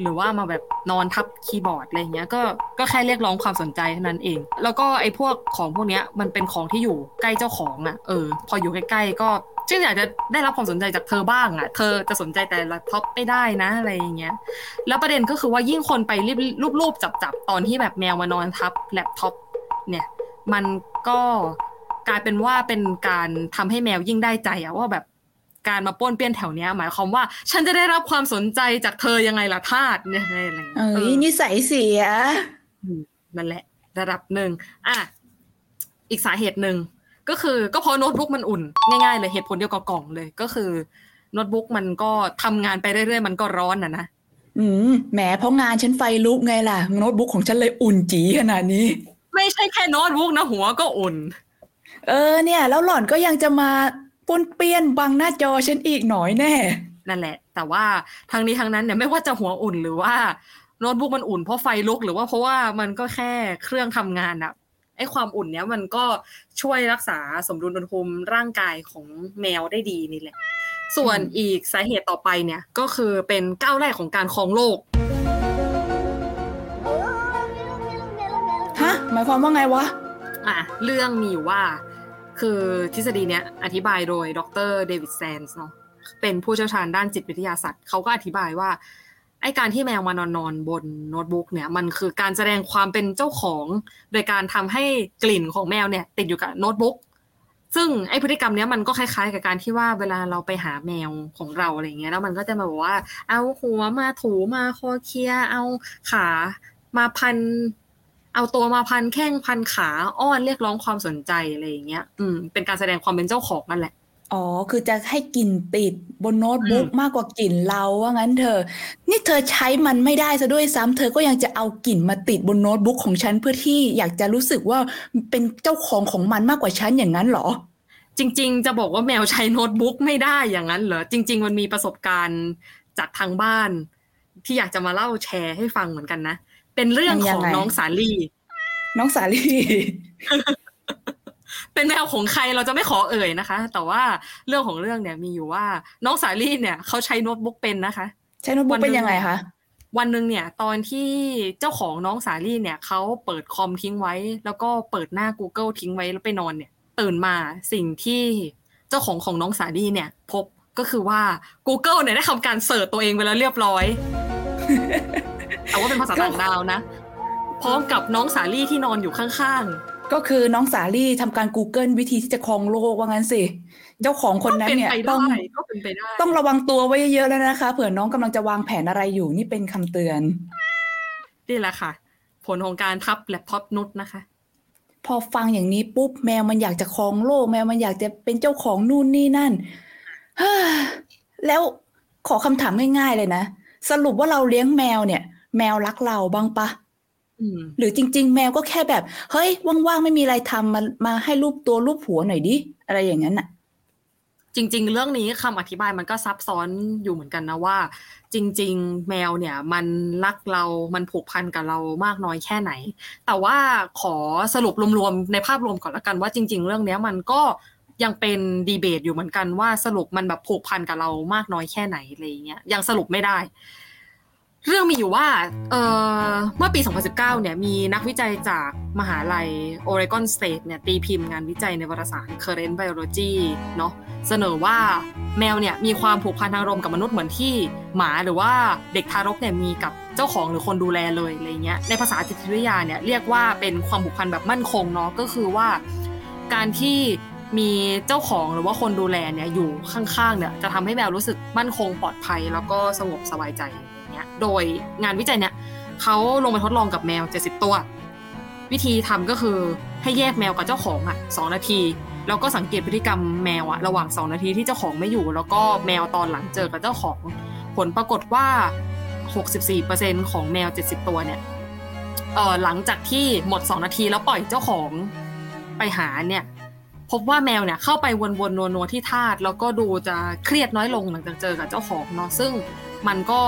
หรือว่ามาแบบนอนทับคีย์บอร์ดอะไรเงี้ยก็ก็แค่เรียกร้องความสนใจเท่านั้นเอง แล้วก็ไอ้พวกของพวกเนี้ยมันเป็นของที่อยู่ใกล้เจ้าของอะเออพออยู่ใกล้ๆก็จึงอยากจะได้รับความสนใจจากเธอบ้างอะเธอจะสนใจแต่แล็ปท็อปไม่ได้นะอะไรอย่างเงี้ย แล้วประเด็นก็คือว่ายิ่งคนไปรีบลูบๆจับๆตอนที่แบบแมวมานอนทับแล็ปท็อปเนี่ย มันก็กลายเป็นว่าเป็นการทำให้แมวยิ่งได้ใจอะว่าแบบ การมาป้วนเปี้ยนแถวเนี้ยหมายความว่า ฉันจะได้รับความสนใจจากเธอยังไงล่ะทาสเนี่ยอะไรอย่างเงี้ยเอ้เอยอนิสัยเสียอืมนั่นแหละ ระดับหนึ่งอะอีกสาเหตุหนึ่งก็คือก็เพราะโน้ตบุ๊กมันอุ่น ง่ายๆเลยเหตุผลเดียวกับกล่องเลยก็คือโน้ตบุ๊กมันก็ทำงานไปเรื่อยๆ มันก็ร้อนนะนะอืมแหมเพราะงานฉันไฟลุกไงล่ะ โน้ตบุ๊กของฉันเลยอุ่นจีขนาดนี้ ไม่ใช่แค่โน้ตบุ๊กนะหัวก็อุ่น เออเนี่ย แล้วหล่อนก็ยังจะมา ป้วนเปี้ยนบังหน้าจอฉันอีกหน่อยแน่ นั่นแหละ แต่ว่าทางนี้ทางนั้นเนี่ยไม่ว่าจะหัวอุ่นหรือว่าโน้ตบุ๊กมันอุ่นเพราะไฟลุกหรือว่าเพราะว่ามันก็แค่เครื่องทำงานอะไอความอุ่นเนี้ยมันก็ช่วยรักษาสมดุลอุณหภูมิร่างกายของแมวได้ดีนี่แหละ ส่วนอืมอีกสาเหตุต่อไปเนี่ยก็คือเป็นก้าวแรกของการครองโลกฮะหมายความว่าไงวะอะเรื่องมีอยู่ว่า คือทฤษฎีเนี้ยอธิบายโดยดรเดวิดแซนส์เนาะเป็นผู้เชี่ยวชาญด้านจิตวิทยาศาสตร์เขาก็อธิบายว่าไอการที่แมวมานอนนอนบนโน้ตบุ๊กเนี่ยมันคือการแสดงความเป็นเจ้าของ โดยการทำให้กลิ่นของแมวเนี่ย ติดอยู่กับโน้ตบุ๊กซึ่งไอพฤติกรรมเนี้ยมันก็คล้ายๆ กับการที่ว่าเวลาเราไปหาแมวของเราอะไรเงี้ยแล้วมันก็จะมาบอกว่า เอาหัวมาถูมาคอเคลียเอาขามาพัน เอาตัวมาพันแข้งพันขาอ้อนเรียกร้องความสนใจอะไรอย่างเงี้ย อืม เป็นการแสดงความเป็นเจ้าของนั่นแหละ อ๋อ คือจะให้กลิ่นติดบนโน้ตบุ๊กอืมมากกว่ากลิ่นเราว่างั้นเธอ นี่เธอใช้มันไม่ได้ซะด้วยซ้ำเธอก็ยังจะเอากลิ่นมาติดบนโน้ตบุ๊กของฉันเพื่อที่อยากจะรู้สึกว่าเป็นเจ้าของของมันมากกว่าฉันอย่างนั้นเหรอ จริง ๆ จะบอกว่าแมวใช้โน้ตบุ๊กไม่ได้อย่างนั้นเหรอ จริง ๆ มันมีประสบการณ์จากทางบ้าน ที่อยากจะมาเล่าแชร์ให้ฟังเหมือนกันนะ เป็นเรื่องของน้องสาลี่น้องสาลีเป็นแมวของใครเราจะไม่ขอเอ่ยนะคะ แต่ว่าเรื่องของเรื่องเนี่ยมีอยู่ว่าน้องสาลี่เนี่ยเขาใช้โน้ตบุ๊กเป็นนะคะ ใช้โน้ตบุ๊วักนหนึ่งเป็นยังไงคะวันหนึ่งเนี่ยตอนที่เจ้าของน้องสาลี่เนี่ยเขาเปิดคอมทิ้งไว้ แล้วก็เปิดหน้า Google ทิ้งไว้แล้วไปนอนเนี่ย ตื่นมาสิ่งที่เจ้าของของน้องสาลี่เนี่ย พบก็คือว่า Google เนี่ยได้ทำการเสิร์ชตัวเองไปแล้วเรียบร้อย แต่ว่าเป็นภาษาต่างดาวนะ พร้อมกับน้องสาลี่ที่นอนอยู่ข้างก็คือน้องสาลี่ทำการ Google วิธีที่จะครองโลกว่างั้นสิ เจ้าของๆคนก็นั้นเป็นเนี่ยไปต้ได้องก็เป็นไปได้ต้องระวังตัวไว้เยอะๆแล้วนะคะ เผื่อน้องกำลังจะวางแผนอะไรอยู่นี่เป็นคำเตือน นี่แหละค่ะ ผลของการทับแล็ปท็อปนุชนะคะพอฟังอย่างนี้ปุ๊บแมวมันอยากจะครองโลก แมวมันอยากจะเป็นเจ้าของนู่นนี่นั่นเฮ้อแล้วขอคำถามง่ายๆเลยนะ สรุปว่าเราเลี้ยงแมวเนี่ย แมวรักเราบ้างปะอืมหรือจริง ๆ แมวก็แค่แบบ เฮ้ย ว่าง ๆ ไม่มีอะไรทำมามาให้รูปตัวรูปหัวหน่อยดิ อะไรอย่างนั้นน่ะ จริง ๆ เรื่องนี้คำอธิบายมันก็ซับซ้อนอยู่เหมือนกันนะว่า จริง ๆ แมวเนี่ย มันรักเรามันผูกพันกับเรามากน้อยแค่ไหน แต่ว่าขอสรุปรวมๆในภาพรวมก่อนละกันว่าจริง ๆ เรื่องเนี้ยมันก็ยังเป็นดีเบตอยู่เหมือนกันว่าสรุปมันแบบผูกพันกับเรามากน้อยแค่ไหนอะไรอย่างเงี้ยยังสรุปไม่ได้ เรื่องมีอยู่ว่าเอ่อเมื่อปี 2019 เนี่ย มีนักวิจัยจากมหาลัย Oregon State เนี่ย ตีพิมพ์งานวิจัยในวารสาร Current Biology เนาะเสนอว่าแมวเนี่ย มีความผูกพันทางอารมณ์กับมนุษย์เหมือนที่หมาหรือว่าเด็กทารกเนี่ย มีกับเจ้าของหรือคนดูแลเลยอะไรเงี้ย ในภาษาจิตวิทยาเนี่ย เรียกว่าเป็นความผูกพันแบบมั่นคงเนาะ ก็คือว่าการที่มีเจ้าของหรือว่าคนดูแลเนี่ยอยู่ข้างๆเนี่ยจะทำให้แมวรู้สึกมั่นคงปลอดภัย แล้วก็สงบสบายใจ โดยงานวิจัยเนี่ยเขาลงไปทดลองกับแมว 70 ตัว วิธีทำก็คือให้แยกแมวกับเจ้าของอะสองนาที แล้วก็สังเกตพฤติกรรมแมวอะระหว่าง 2 นาทีที่เจ้าของไม่อยู่ แล้วก็แมวตอนหลังเจอกับเจ้าของ ผลปรากฏว่า 64%ของแมว 70 ตัวเนี่ยเออหลังจากที่หมด 2 นาทีแล้วปล่อยเจ้าของไปหาเนี่ยพบว่าแมวเนี่ยเข้าไปวนๆนัวๆที่ธาตุแล้วก็ดูจะเครียดน้อยลงหลังจากเจอกับเจ้าของเนาะซึ่งมันก็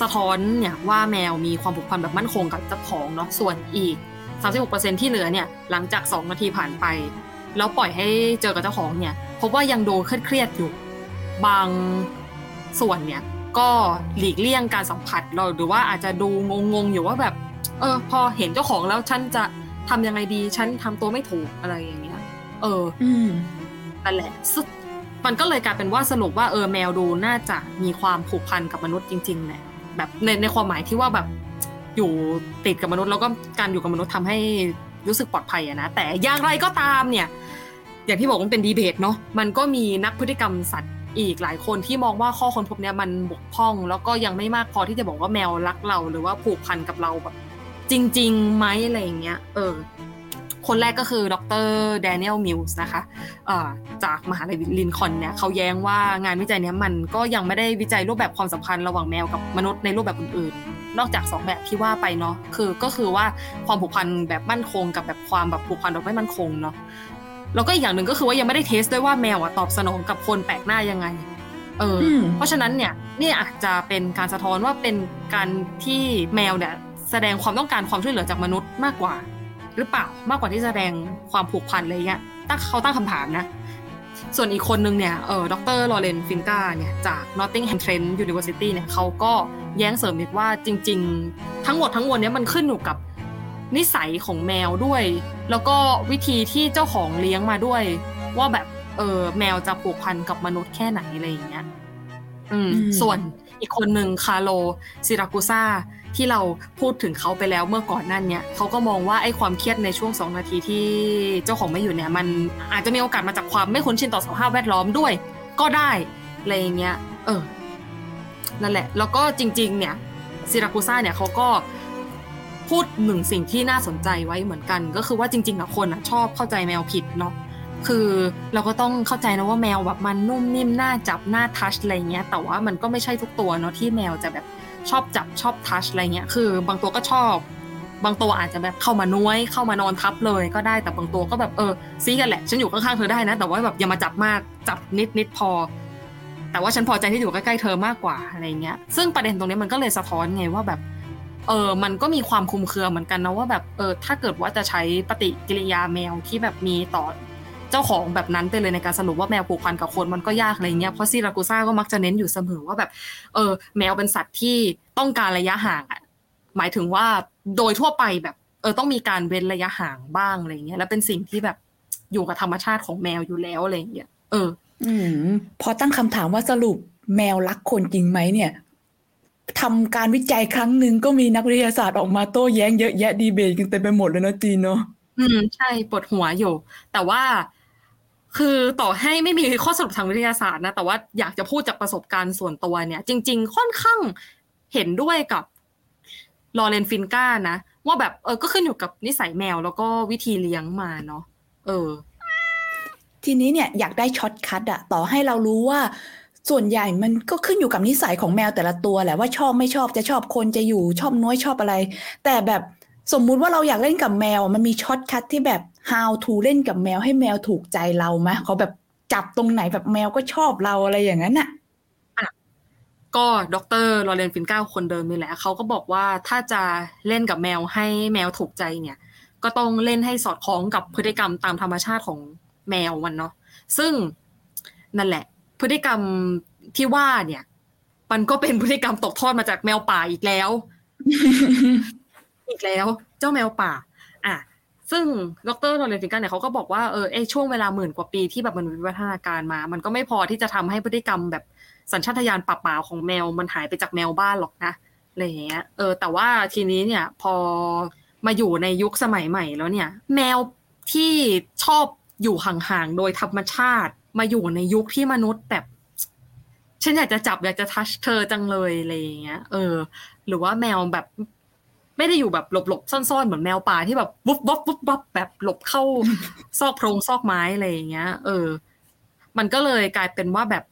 สะท้อนเนี่ยว่าแมวมีความผูกพันแบบมั่นคงกับเจ้าของเนาะส่วนอีก 36%ที่เหลือเนี่ยหลังจาก 2 นาทีผ่านไป แล้วปล่อยให้เจอกับเจ้าของเนี่ยพบว่ายังดูเครียดอยู่ บางส่วนเนี่ยก็หลีกเลี่ยงการสัมผัสเราหรือว่าอาจจะดูงงๆอยู่ว่าแบบ เออ พอเห็นเจ้าของแล้วฉันจะทำยังไงดีฉันทำตัวไม่ถูกอะไรอย่างเงี้ย เออ อืมนั่นแหละมันก็เลยกลายเป็นว่าสรุปว่าเออแมวดูน่าจะมีความผูกพันกับมนุษย์จริงๆแหละ แบบในในความหมายที่ว่าแบบอยู่ติดกับมนุษย์แล้วก็การอยู่กับมนุษย์ทำให้รู้สึกปลอดภัยอะนะแต่อย่างไรก็ตามเนี่ย อย่างที่บอกมันเป็นดีเบตเนาะมันก็มีนักพฤติกรรมสัตว์อีกหลายคนที่มองว่าข้อค้นพบเนี้ยมันบกพร่อง แล้วก็ยังไม่มากพอที่จะบอกว่าแมวรักเรา หรือว่าผูกพันกับเราแบบจริงๆไหมอะไรอย่างเงี้ย เออ คนแรกก็คือดรแดเนียลมิลส์นะคะเอ่อจากมหาลัยลินคอล์นเนี่ยเขาแย้งว่างานวิจัยเนี้ยมันก็ยังไม่ได้วิจัยรูปแบบความสัมพันธ์ระหว่างแมวกับมนุษย์ในรูปแบบอื่นๆนอกจากสองแบบที่ว่าไปเนาะคือก็คือว่าความผูกพันแบบมั่นคงกับแบบความแบบผูกพันแบบไม่มั่นคงเนาะแล้วก็อีกอย่างหนึ่งก็คือว่ายังไม่ได้เทสด้วยว่าแมวอะตอบสนองกับคนแปลกหน้ายังไงเอออมเพราะฉะนั้นเนี่ยนี่อาจจะเป็นการสะท้อนว่าเป็นการที่แมวเนี่ยแสดงความต้องการความช่วยเหลือจากมนุษย์มากกว่า หรือเปล่ามากกว่าที่แสดงความผูกพันอะไรเงี้ยตั้งเขาตั้งคำถามนะ ส่วนอีกคนนึงเนี่ยเออดรลอเรนฟินกาเนี่ยจาก Nottingham Trent University เนี่ยเขาก็แย้งเสริมอีกว่าจริง ๆ ทั้งหมดทั้งมวลเนี้ยมันขึ้นอยู่กับนิสัยของแมวด้วย แล้วก็วิธีที่เจ้าของเลี้ยงมาด้วย ว่าแบบเออแมวจะผูกพันกับมนุษย์แค่ไหนอะไรอย่างเงี้ยอืมอืมส่วนอีกคนหนึ่งคาร์โลซิรากูซ่า ที่เราพูดถึงเขาไปแล้วเมื่อก่อนนั่นเนี่ยเขาก็มองว่าไอ้ความเครียดในช่วงสองนาทีที่เจ้าของไม่อยู่เนี่ยมันอาจจะมีโอกาสมาจากความไม่คุ้นชินต่อสภาพแวดล้อมด้วย ก็ได้อะไรเงี้ยเออนั่นแหละ แล้วก็จริง ๆ เนี่ยซิรากูซ่าเนี่ยเขาก็พูดหนึ่งสิ่งที่น่าสนใจไว้เหมือนกัน ก็คือว่าจริงๆอะคนอะชอบเข้าใจแมวผิดเนาะคือเราก็ต้องเข้าใจนะว่าแมวแบบมันนุ่มนิ่มน่าจับน่าทัชอะไรเงี้ยแต่ว่ามันก็ไม่ใช่ทุกตัวเนาะที่แมวจะแบบ ชอบจับชอบทัชอะไรเงี้ยคือบางตัวก็ชอบ บางตัวอาจจะแบบเข้ามาน้วยเข้ามานอนทับเลยก็ได้แต่บางตัวก็แบบเออซีกันแหละ ฉันอยู่ข้างๆเธอได้นะ แต่ว่าแบบอย่ามาจับมากจับนิดนิดพอ แต่ว่าฉันพอใจที่อยู่ใกล้ๆเธอมากกว่าอะไรเงี้ยซึ่งประเด็นตรงนี้มันก็เลยสะท้อนไงว่าแบบเออมันก็มีความคุมเครือเหมือนกันนะว่าแบบเออถ้าเกิดว่าจะใช้ปฏิกิริยาแมวที่แบบมีต่อ จ้าของแบบนั้นไปเลยในการสรุปว่าแมวผูกพันกับคนมันก็ยากอะไรเงี้ยเพราะซีรากูซ่าก็มักจะเน้นอยู่เสมอว่าแบบ เออ แมวเป็นสัตว์ที่ต้องการระยะห่างอะหมายถึงว่าโดยทั่วไปแบบ เออต้องมีการเว้นระยะห่างบ้างอะไรเงี้ยแล้วเป็นสิ่งที่แบบอยู่กับธรรมชาติของแมวอยู่แล้วอะไรเงี้ยเออ อืมพอตั้งคำถามว่าสรุปแมวรักคนจริงไหมเนี่ยทำการวิจัยครั้งหนึ่งก็มีนักวิทยาศาสตร์ออกมาโต้แย้งเยอะแยะดีเบตกันเต็มไปหมดเลยนะจีนเนาะอืมใช่ปวดหัวอยู่ แต่ว่า คือต่อให้ไม่มีข้อสรุปทางวิทยาศาสตร์นะ แต่ว่าอยากจะพูดจากประสบการณ์ส่วนตัวเนี่ย จริง ๆ ค่อนข้างเห็นด้วยกับลอเรนฟินก้านะ ว่าแบบเออก็ขึ้นอยู่กับนิสัยแมวแล้วก็วิธีเลี้ยงมาเนาะเออ ทีนี้เนี่ยอยากได้ shortcut อะต่อให้เรารู้ว่าส่วนใหญ่มันก็ขึ้นอยู่กับนิสัยของแมวแต่ละตัวแหละว่าชอบไม่ชอบจะชอบคนจะอยู่ชอบน้อยชอบอะไร แต่แบบ สมมุติว่าเราอยากเล่นกับแมว มันมี shortcut ที่แบบ how to เล่นกับแมวให้แมวถูกใจเราไหมเขาแบบจับตรงไหนแบบแมวก็ชอบเราอะไรอย่างนั้นอะก็ดรลอเรนฟินก้าคนเดิมนี่แหละเขาก็บอกว่าถ้าจะเล่นกับแมวให้แมวถูกใจเนี่ย ก็ต้องเล่นให้สอดคล้องกับพฤติกรรมตามธรรมชาติของแมวมันเนาะซึ่งนั่นแหละ พฤติกรรมที่ว่าเนี่ย มันก็เป็นพฤติกรรมตกทอดมาจากแมวป่าอีกแล้ว อีกแล้วเจ้าแมวป่า อะซึ่งดรโรเลนฟิกันเนี่ยเขาก็บอกว่าเออไอช่วงเวลาหมื่นกว่าปีที่แบบมันวิวัฒนาการมา มันก็ไม่พอที่จะทำให้พฤติกรรมแบบสัญชาตญาณป่าป่าของแมวมันหายไปจากแมวบ้านหรอกนะอะไรเงี้ยเออ แต่ว่าทีนี้เนี่ยพอมาอยู่ในยุคสมัยใหม่แล้วเนี่ย แมวที่ชอบอยู่ห่างๆโดยธรรมชาติ มาอยู่ในยุคที่มนุษย์แบบฉันอยากจะจับอยากจะทัชเธอจังเลยอะไรเงี้ยเออ หรือว่าแมวแบบ ไม่ได้อยู่แบบหลบๆซ่อนๆเหมือนแมวป่าที่แบบวุบวับวุบวับแบบหลบเข้าซอกโพรงซอกไม้อะไรอย่างเงี้ย เออ มันก็เลยกลายเป็นว่าแบบ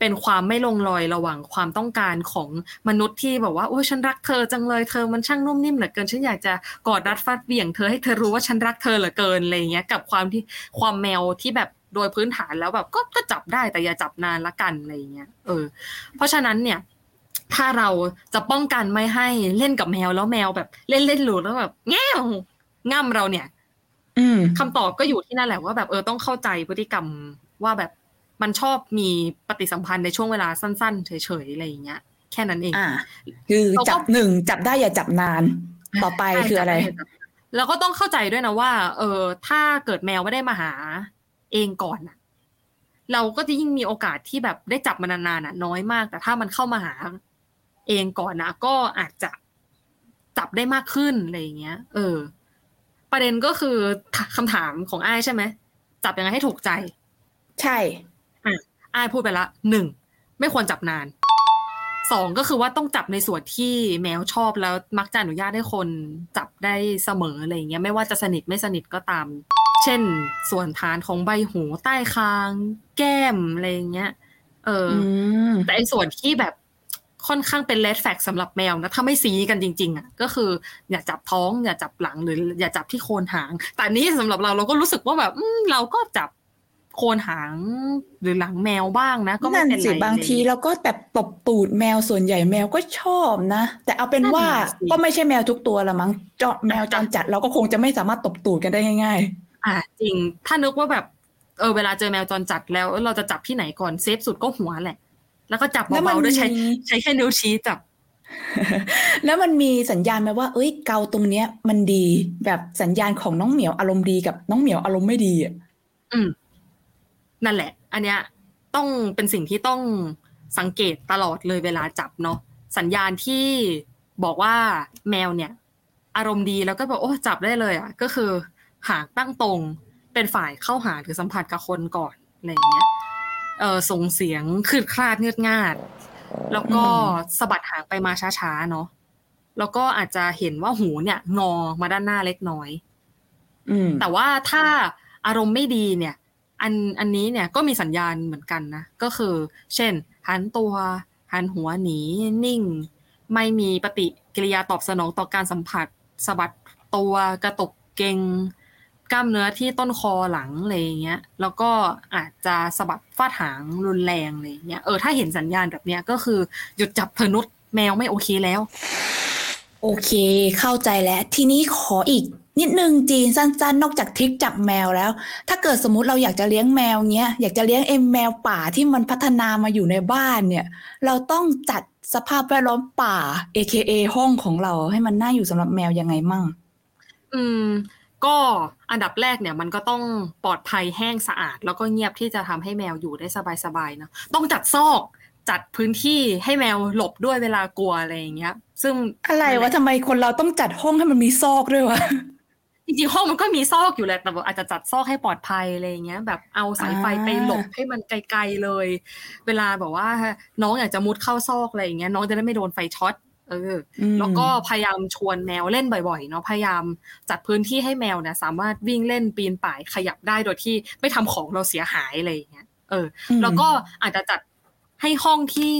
เป็นความไม่ลงรอยระหว่างความต้องการของมนุษย์ที่แบบว่าโอ้ยฉันรักเธอจังเลยเธอมันช่างนุ่มนิ่มเหลือเกินฉันอยากจะกอดรัดฟัดเหวี่ยงเธอให้เธอรู้ว่าฉันรักเธอเหลือเกินอะไรอย่างเงี้ย กับความที่ความแมวที่แบบโดยพื้นฐานแล้วแบบก็ก็จับได้แต่อย่าจับนานละกันอะไรอย่างเงี้ยเออ เพราะฉะนั้นเนี่ย ถ้าเราจะป้องกันไม่ให้เล่นกับแมวแล้วแมวแบบ เล่นเล่นหลุดแล้วแบบแง่วง่ำเราเนี่ยอืมคำตอบก็อยู่ที่นั่นแหละว่าแบบเออต้องเข้าใจพฤติกรรมว่าแบบมันชอบมีปฏิสัมพันธ์ในช่วงเวลาสั้นๆเฉยๆอะไรอย่างเงี้ย แค่นั้นเองอ่าคือเราก็จับหนึ่งจับได้อย่าจับนาน ต่อไปใช่คืออะไรจำด้แล้วก็ต้องเข้าใจด้วยนะว่า เออถ้าเกิดแมวไม่ได้มาหา เองก่อนน่ะเราก็จะยิ่งมีโอกาสที่แบบได้จับมันนานๆน่ะน้อยมาก แต่ถ้ามันเข้ามาหา เองก่อนนะก็อาจจะจับได้มากขึ้นอะไรอย่างเงี้ย เออ ประเด็นก็คือคำถามของอ้ายใช่ไหมจับยังไงให้ถูกใจ ใช่อ้ายพูดไปละหนึ่งไม่ควรจับนานสองก็คือว่าต้องจับในส่วนที่แมวชอบแล้วมักจะอนุญาตให้คนจับได้เสมออะไรอย่างเงี้ยไม่ว่าจะสนิทไม่สนิทก็ตาม เช่น ส่วนฐานของใบหูใต้คาง แก้มอะไรอย่างเงี้ย เอออือมแต่ไอ้ส่วนที่แบบ ค่อนข้างเป็นเลดแฟกสำหรับแมวนะถ้าไม่ซีกันจริง ๆอะก็คืออย่าจับท้องอย่าจับหลังหรือ อย่าจับที่โคนหาง แต่อันนี้สำหรับเราเราก็รู้สึกว่าแบบอืมเราก็จับโคนหางหรือหลังแมวบ้างนะ ก็ไม่นั่นเป็นไรสิบางทีเราก็แบบตบตูดแมวส่วนใหญ่แมวก็ชอบนะ แต่เอาเป็นว่านั่นน่ะสิก็ไม่ใช่แมวทุกตัวละมั้งจอแมวจรจัดเราก็คงจะไม่สามารถตบตูดกันได้ง่ายอะจริงถ้านึกว่าแบบเออเวลาเจอแมวจรจัดแล้วเราจะจับที่ไหนก่อนเซฟสุดก็หัวแหละ แล้วก็จับแล้วมันเบาๆด้วยใช้มีใช้แค่นิ้วชี้จับๆแล้วมันมีสัญญาณไหมว่า เอ้ย เกาตรงเนี้ย มันดีแบบสัญญาณของน้องเหมียวอารมณ์ดีกับน้องเหมียวอารมณ์ไม่ดีอะอืม นั่นแหละ อันเนี้ย ต้องเป็นสิ่งที่ต้องสังเกตตลอดเลยเวลาจับเนาะสัญญาณที่บอกว่าแมวเนี่ย อารมณ์ดีแล้วก็แบบโอ้จับได้เลยอะก็คือหางตั้งตรงเป็นฝ่ายเข้าหาหรือสัมผัสกับคนก่อนอะไรอย่างเงี้ย เออส่งเสียงคืดคลาดเงือดงาด แล้วก็สะบัดหางไปมาช้าๆเนาะแล้วก็อาจจะเห็นว่าหูเนี่ยงอมาด้านหน้าเล็กน้อยอืมแต่ว่าถ้าอารมณ์ไม่ดีเนี่ย อันอันนี้เนี่ยก็มีสัญญาณเหมือนกันนะ ก็คือ เช่น หันตัว หันหัวหนีนิ่ง ไม่มีปฏิกิริยาตอบสนองต่อการสัมผัสสะบัดตัวกระตุกเกรง กล้ามเนื้อที่ต้นคอหลังอะไรอย่างเงี้ย แล้วก็อาจจะสะบัดฟาดหางรุนแรงอะไรอย่างเงี้ย เออถ้าเห็นสัญญาณแบบเนี้ยก็คือหยุดจับเธอนุษแมวไม่โอเคแล้ว โอเค เข้าใจแล้ว ทีนี้ขออีก นิดนึงจีนสั้น ๆ นอกจากทริคจับแมวแล้ว ถ้าเกิดสมมุติเราอยากจะเลี้ยงแมวเนี้ยอยากจะเลี้ยงเอ็มแมวป่าที่มันพัฒนามาอยู่ในบ้านเนี่ย เราต้องจัดสภาพแวดล้อมป่า AKA ห้องของเราให้มันน่าอยู่สำหรับแมวยังไงมั่ง อืม ก็อันดับแรกเนี่ยมันก็ต้องปลอดภัยแห้งสะอาด แล้วก็เงียบที่จะทำให้แมวอยู่ได้สบายๆเนอะต้องจัดซอกจัดพื้นที่ให้แมวหลบด้วยเวลากลัวอะไรอย่างเงี้ย ซึ่งอะไรวะทำไมคนเราต้องจัดห้องให้มันมีซอกด้วยวะจริงๆห้องมันก็มีซอกอยู่แหละแต่ว่าอาจจะจัดซอกให้ปลอดภัยอะไรอย่างเงี้ย แบบเอาสายไฟอ่าไปหลบให้มันไกลๆเลย เวลาแบบว่า น้องอยากจะมุดเข้าซอกอะไรอย่างเงี้ยน้องจะได้ไม่โดนไฟช็อต เอออืมแล้วก็พยายามชวนแมวเล่นบ่อยๆเนาะ พยายามจัดพื้นที่ให้แมวเนี่ยสามารถวิ่งเล่นปีนป่ายขยับได้โดยที่ไม่ทำของเราเสียหายอะไรอย่างเงี้ย เอออมแล้วก็อาจจะจัดให้ห้องที่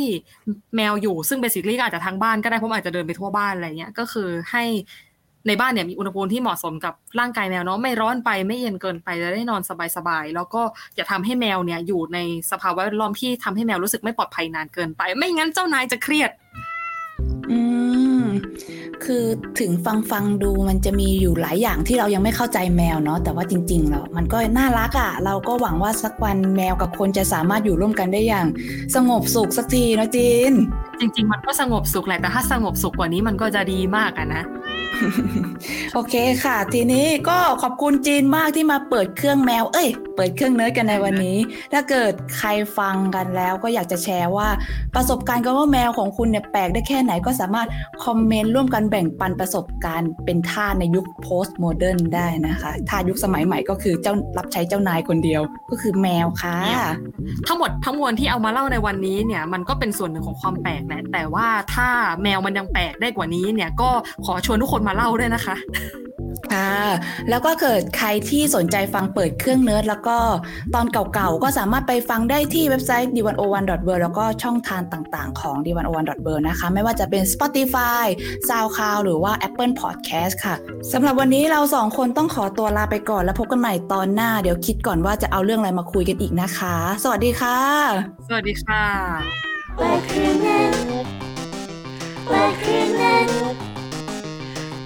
แมวอยู่ซึ่งเบสิคลี่ก็อาจจะทางบ้านก็ได้เพราะมันอาจจะเดินไปทั่วบ้านอะไรเงี้ย ก็คือให้ในบ้านเนี่ยมีอุณหภูมิที่เหมาะสมกับร่างกายแมวเนาะไม่ร้อนไปไม่เย็นเกินไปจะได้นอนสบายๆแล้วก็อย่าทำให้แมวเนี่ยอยู่ในสภาวะแวดล้อมที่ทำให้แมวรู้สึกไม่ปลอดภัยนานเกินไป ไม่งั้นเจ้านายจะเครียด อืม คือถึงฟังฟังดูมันจะมีอยู่หลายอย่างที่เรายังไม่เข้าใจแมวเนาะแต่ว่าจริงๆแล้วมันก็น่ารักอะ่ะ เราก็หวังว่าสักวันแมวกับคนจะสามารถอยู่ร่วมกันได้อย่าง สงบสุขสักทีนะจีน จริง ๆ มันก็สงบสุขแหละแต่ถ้าสงบสุขกว่านี้มันก็จะดีมากอะนะโอเคค่ะ ทีนี้ก็ขอบคุณจีนมากที่มาเปิดเครื่องแมว เอ้ย เปิดเครื่องเนิร์ดกันในวันนี้ ถ้าเกิดใครฟังกันแล้วก็อยากจะแชร์ว่าประสบการณ์กันว่าแมวของคุณเนี่ยแปลกได้แค่ไหนก็สามารถคอมเมนต์ร่วมกันแบ่งปันประสบการณ์เป็นท่าในยุค post modern ได้นะคะท่ายุคสมัยใหม่ก็คือเจ้ารับใช้เจ้านายคนเดียวก็คือแมวค่ะ ทั้งหมดทั้งมวลที่เอามาเล่าในวันนี้เนี่ยมันก็เป็นส่วนหนึ่งของความแปลกแหละแต่ว่าถ้าแมวมันยังแปลกได้กว่านี้เนี่ยก็ขอชวนทุกคนมาเล่าด้วยนะคะ ค่ะแล้วก็เกิดใครที่สนใจฟังเปิดเครื่องเนิร์ดแล้วก็ตอนเก่าๆ ก็สามารถไปฟังได้ที่เว็บไซต์ d 1 0 1 w o r l d แล้วก็ช่องทางต่างๆ ของ d 1 0 1 w o r l d นะคะ ไม่ว่าจะเป็น Spotify SoundCloud หรือว่า Apple Podcast ค่ะสำหรับวันนี้เราสองคนต้องขอตัวลาไปก่อน แล้วพบกันใหม่ตอนหน้า เดี๋ยวคิดก่อนว่าจะเอาเรื่องอะไรมาคุยกันอีกนะคะ สวัสดีค่ะ สวัสดีค่ะเปิดเครื่องเล่นเปิดเครื่องเล่น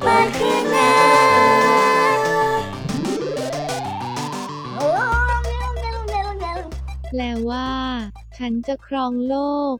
เปิดเครื่องเล่น แปลว่า ฉันจะครองโลก